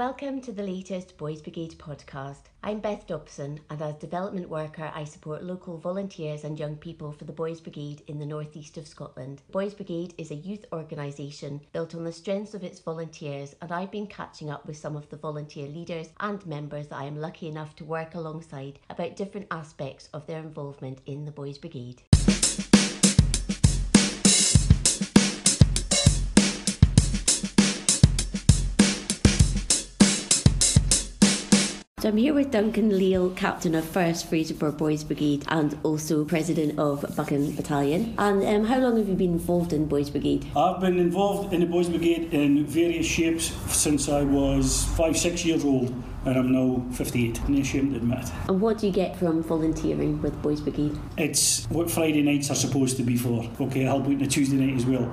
Welcome to the latest Boys Brigade podcast. I'm Beth Dobson, and as development worker, I support local volunteers and young people for the Boys Brigade in the northeast of Scotland. Boys Brigade is a youth organisation built on the strengths of its volunteers, and I've been catching up with some of the volunteer leaders and members that I am lucky enough to work alongside about different aspects of their involvement in the Boys Brigade. So I'm here with Duncan Leel, captain of 1st Fraserburgh Boys Brigade and also president of Buchan Battalion. And um, how long have you been involved in Boys Brigade? I've been involved in the Boys Brigade in various shapes since I was five, six years old. And I'm now 58, no shame to admit. And what do you get from volunteering with Boys Brigade? It's what Friday nights are supposed to be for. Okay, I help out on a Tuesday night as well.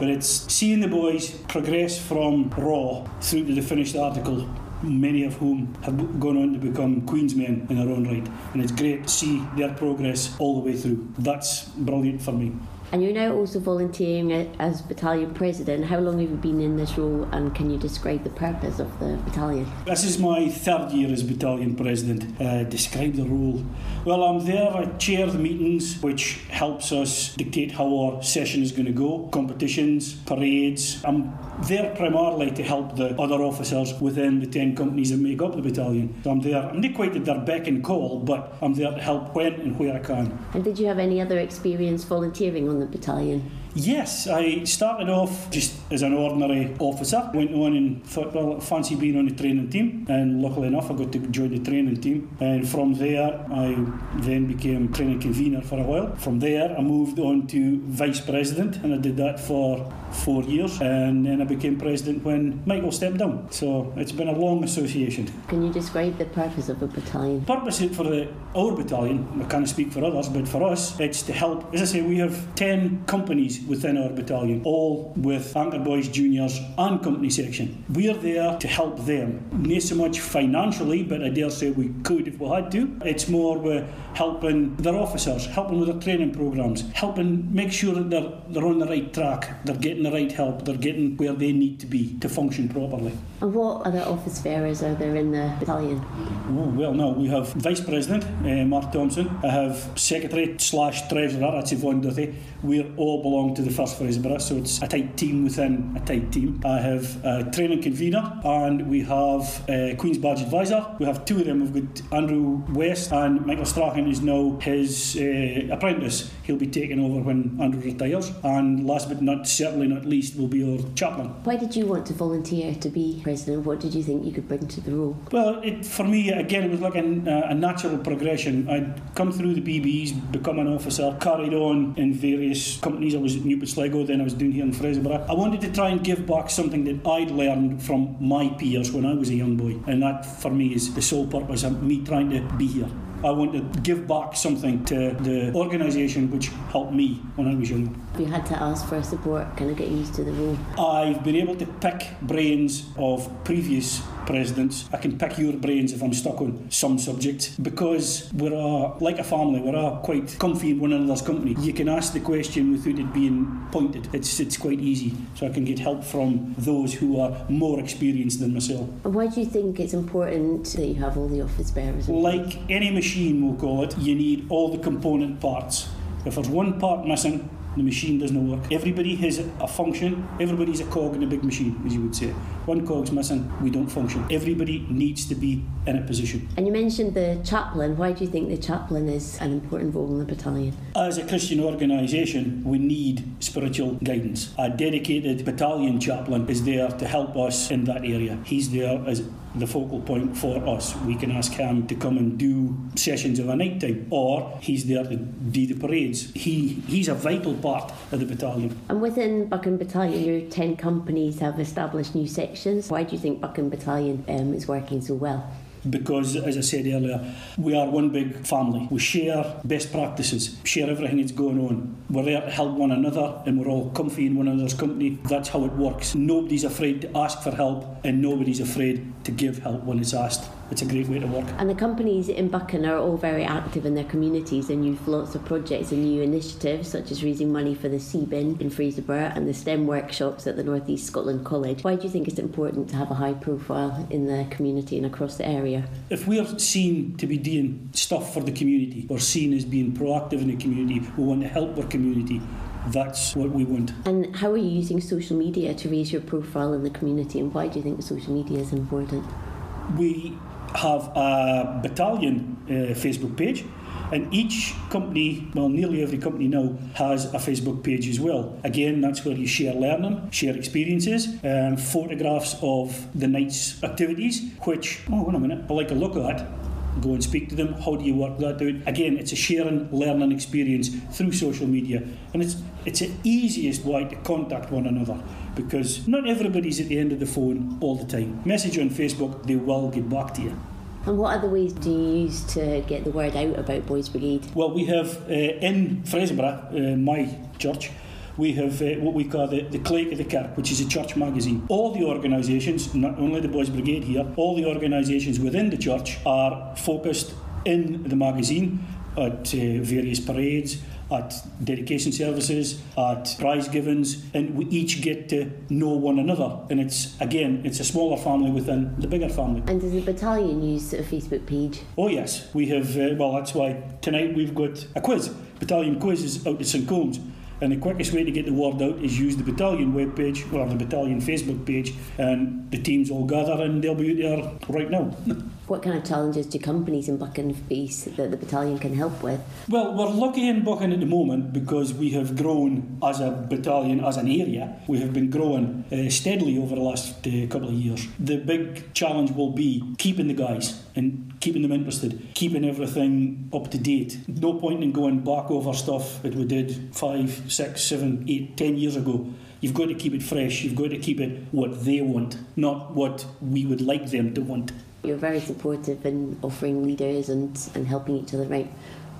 But it's seeing the boys progress from raw through to the finished article many of whom have gone on to become Queensmen in their own right. And it's great to see their progress all the way through. That's brilliant for me. And you're now also volunteering as battalion president. How long have you been in this role and can you describe the purpose of the battalion? This is my third year as battalion president. Uh, describe the role. Well, I'm there, I chair the meetings, which helps us dictate how our session is going to go, competitions, parades. I'm there primarily to help the other officers within the 10 companies that make up the battalion. So I'm there, I'm not quite at their beck and call, but I'm there to help when and where I can. And did you have any other experience volunteering on the battalion? Yes, I started off just as an ordinary officer. Went on and thought, well, fancy being on the training team, and luckily enough, I got to join the training team. And from there, I then became training convener for a while. From there, I moved on to vice president, and I did that for four years. And then I became president when Michael stepped down. So it's been a long association. Can you describe the purpose of a battalion? Purpose for the, our battalion, I can't speak for others, but for us, it's to help. As I say, we have 10 companies within our battalion, all with Anchor Boys Juniors and Company Section. We're there to help them, not so much financially, but I dare say we could if we had to. It's more with helping their officers, helping with their training programs, helping make sure that they're, they're on the right track, they're getting the right help, they're getting where they need to be to function properly. And what other office bearers are there in the battalion? Oh, well, no, we have Vice President uh, Mark Thompson, I have Secretary slash Treasurer, that's Yvonne Duthie. We all belong to the First Fraserburgh, so it's a tight team within a tight team. I have a training convener and we have a Queen's Badge Advisor. We have two of them. We've got Andrew West and Michael Strachan is now his uh, apprentice. He'll be taking over when Andrew retires. And last but not certainly not least will be our chaplain. Why did you want to volunteer to be president? What did you think you could bring to the role? Well, it, for me, again, it was like a, uh, a natural progression. I'd come through the BBs, become an officer, carried on in various companies. I was at New Pitsligo, then I was doing here in Fraserburgh. I wanted to try and give back something that I'd learned from my peers when I was a young boy. And that, for me, is the sole purpose of me trying to be here. I want to give back something to the organisation which helped me when I was young. If you had to ask for support, kind of get used to the role? I've been able to pick brains of previous presidents. I can pick your brains if I'm stuck on some subject because we're a, like a family, we're a quite comfy in one another's company. You can ask the question without it being pointed. It's, it's quite easy. So I can get help from those who are more experienced than myself. And why do you think it's important that you have all the office bearers? Like any machine, we'll call it, you need all the component parts. If there's one part missing, the machine doesn't work. Everybody has a function, everybody's a cog in a big machine, as you would say. One cog's missing, we don't function. Everybody needs to be in a position. And you mentioned the chaplain. Why do you think the chaplain is an important role in the battalion? As a Christian organisation, we need spiritual guidance. A dedicated battalion chaplain is there to help us in that area. He's there as the focal point for us. We can ask him to come and do sessions of a night time, or he's there to do the parades. He he's a vital part of the battalion. And within Buchan Battalion, your 10 companies have established new sections. Why do you think Buchan Battalion um, is working so well? Because, as I said earlier, we are one big family. We share best practices, share everything that's going on. We're there to help one another, and we're all comfy in one another's company. That's how it works. Nobody's afraid to ask for help, and nobody's afraid to give help when it's asked. It's a great way to work. And the companies in Buchan are all very active in their communities and you've lots of projects and new initiatives, such as raising money for the Sea Bin in Fraserburgh and the STEM workshops at the North East Scotland College. Why do you think it's important to have a high profile in the community and across the area? If we're seen to be doing stuff for the community, or seen as being proactive in the community, we want to help our community, that's what we want. And how are you using social media to raise your profile in the community and why do you think social media is important? We have a battalion uh, Facebook page and each company, well, nearly every company now has a Facebook page as well. Again, that's where you share learning, share experiences, um, photographs of the night's activities, which, oh, wait a minute, I like a look at go and speak to them. How do you work that out? Again, it's a sharing, learning experience through social media, and it's it's the easiest way to contact one another because not everybody's at the end of the phone all the time. Message on Facebook, they will get back to you. And what other ways do you use to get the word out about Boys Brigade? Well, we have uh, in Fraserburgh, uh, my church, we have uh, what we call the, the Clake of the Kirk, which is a church magazine. All the organisations, not only the Boys Brigade here, all the organisations within the church are focused in the magazine at uh, various parades, at dedication services, at prize givings, and we each get to know one another. And it's again, it's a smaller family within the bigger family. And does the battalion use a Facebook page? Oh yes, we have. Uh, well, that's why tonight we've got a quiz. Battalion quiz is out at St Combs. And the quickest way to get the word out is use the battalion webpage or the battalion Facebook page, and the teams all gather and they'll be there right now. What kind of challenges do companies in Buchan face that the battalion can help with? Well, we're lucky in Buchan at the moment because we have grown as a battalion, as an area. We have been growing uh, steadily over the last uh, couple of years. The big challenge will be keeping the guys and keeping them interested, keeping everything up to date. No point in going back over stuff that we did five, six, seven, eight, ten years ago. You've got to keep it fresh. You've got to keep it what they want, not what we would like them to want. You're very supportive in offering leaders and, and helping each other right.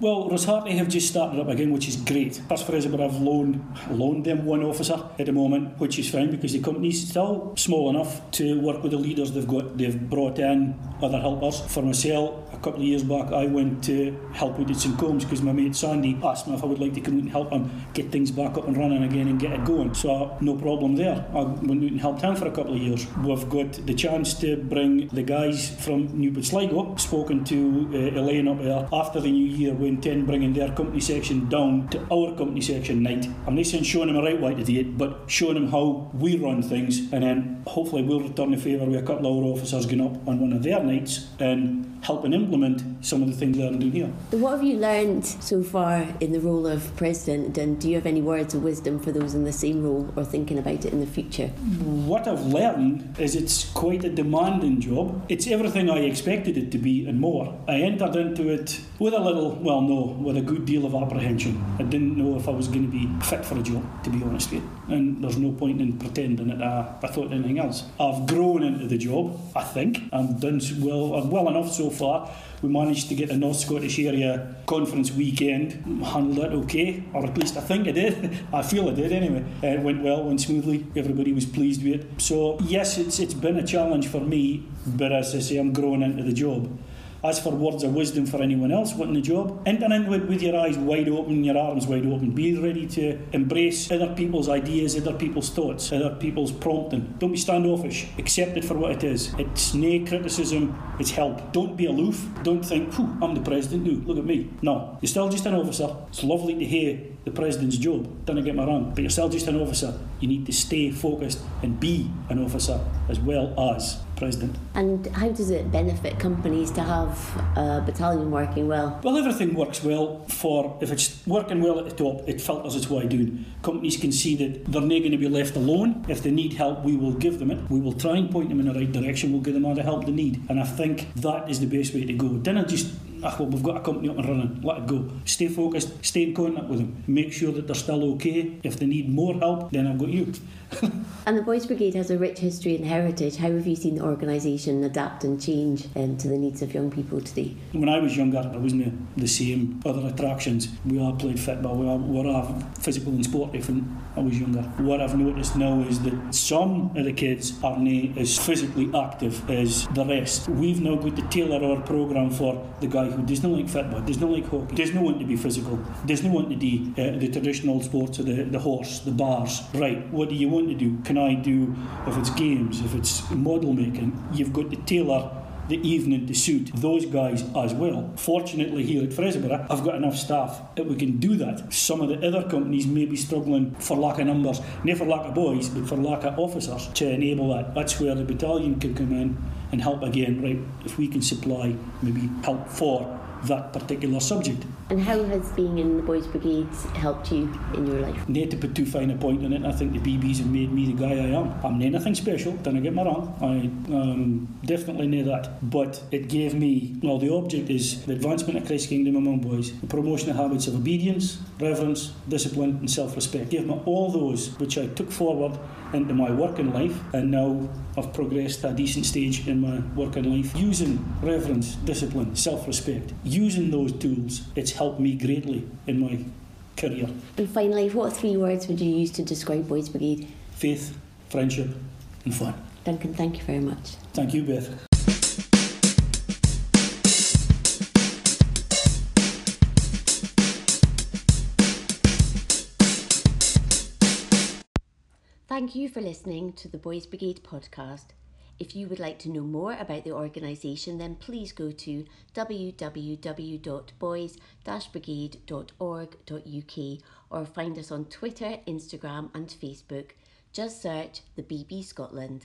Well, Rosehearty have just started up again, which is great. As far as but I've loaned, loaned them one officer at the moment, which is fine because the company's still small enough to work with the leaders they've got. They've brought in other helpers. For myself, a couple of years back, I went to help with it St Combs because my mate Sandy asked me if I would like to come out and help him get things back up and running again and get it going. So no problem there. I went out and helped him for a couple of years. We've got the chance to bring the guys from New Pitsligo, spoken to uh, Elaine up there after the new year went in bringing their company section down to our company section night. I'm not saying showing them a right way to do it, but showing them how we run things and then hopefully we'll return the favour with a couple of our officers going up on one of their nights and helping implement some of the things that I'm doing here. What have you learned so far in the role of president, and do you have any words of wisdom for those in the same role or thinking about it in the future? What I've learned is it's quite a demanding job. It's everything I expected it to be and more. I entered into it with a little, well, no, with a good deal of apprehension. I didn't know if I was going to be fit for a job, to be honest with you. And there's no point in pretending that I, I thought anything else. I've grown into the job, I think. I've done well, I'm well enough so far. We managed to get the North Scottish Area Conference weekend, handled it okay, or at least I think I did. I feel I did anyway. It went well, went smoothly. Everybody was pleased with it. So yes, it's it's been a challenge for me, but as I say, I'm growing into the job. As for words of wisdom for anyone else wanting a job, enter into it with your eyes wide open, your arms wide open. Be ready to embrace other people's ideas, other people's thoughts, other people's prompting. Don't be standoffish. Accept it for what it is. It's no criticism, it's help. Don't be aloof. Don't think, I'm the president now, look at me. No, you're still just an officer. It's lovely to hear the president's job, don't get me wrong, but you're still just an officer. You need to stay focused and be an officer as well as president. And how does it benefit companies to have a battalion working well? Well, everything works well for if it's working well at the top, it filters its way down. Companies can see that they're not going to be left alone. If they need help, we will give them it. We will try and point them in the right direction. We'll give them all the help they need. And I think that is the best way to go. Then I just ah, well, we've got a company up and running, let it go. Stay focused, stay in contact with them, make sure that they're still okay. If they need more help, then I've got you. and the Boys Brigade has a rich history and heritage. How have you seen the organisation adapt and change um, to the needs of young people today? When I was younger, I wasn't the same other attractions. We all played football, we all were all physical and sportive when I was younger. What I've noticed now is that some of the kids are not as physically active as the rest. We've now got to tailor our programme for the who doesn't like football, doesn't like hockey, doesn't want to be physical, doesn't want to do uh, the traditional sports of the, the horse, the bars. Right, what do you want to do? Can I do, if it's games, if it's model making, you've got to tailor the evening to suit those guys as well. Fortunately, here at Fraserburgh, I've got enough staff that we can do that. Some of the other companies may be struggling for lack of numbers, not for lack of boys, but for lack of officers to enable that. That's where the battalion can come in and help again, right? If we can supply maybe help for that particular subject. And how has being in the Boys Brigade helped you in your life? Need to put too fine a point on it. I think the BBs have made me the guy I am. I'm anything special, don't get me wrong. I um, definitely know that. But it gave me, well, the object is the advancement of Christ's kingdom among boys, the promotion of habits of obedience, reverence, discipline, and self respect. Gave me all those which I took forward into my working life, and now I've progressed to a decent stage in my working life using reverence, discipline, self respect. Using those tools, it's helped me greatly in my career. And finally, what three words would you use to describe Boys Brigade? Faith, friendship, and fun. Duncan, thank you very much. Thank you, Beth. Thank you for listening to the Boys Brigade podcast. If you would like to know more about the organisation, then please go to www.boys-brigade.org.uk or find us on Twitter, Instagram, and Facebook. Just search the BB Scotland.